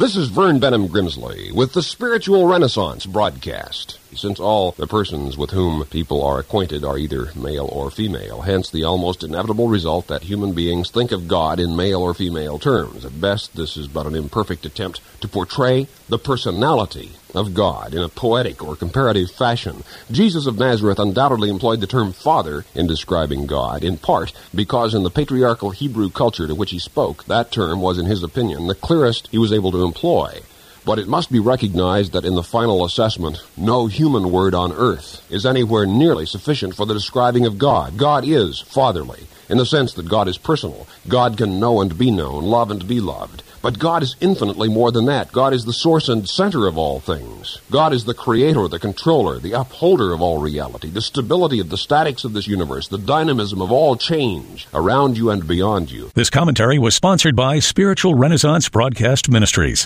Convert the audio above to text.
This is Vern Benham Grimsley with the Spiritual Renaissance broadcast. Since all the persons with whom people are acquainted are either male or female, hence the almost inevitable result that human beings think of God in male or female terms. At best, this is but an imperfect attempt to portray the personality of God in a poetic or comparative fashion. Jesus of Nazareth undoubtedly employed the term Father in describing God, in part because in the patriarchal Hebrew culture to which he spoke, that term was, in his opinion, the clearest he was able to employ. But it must be recognized that in the final assessment, no human word on earth is anywhere nearly sufficient for the describing of God. God is fatherly, in the sense that God is personal. God can know and be known, love and be loved. But God is infinitely more than that. God is the source and center of all things. God is the creator, the controller, the upholder of all reality, the stability of the statics of this universe, the dynamism of all change around you and beyond you. This commentary was sponsored by Spiritual Renaissance Broadcast Ministries.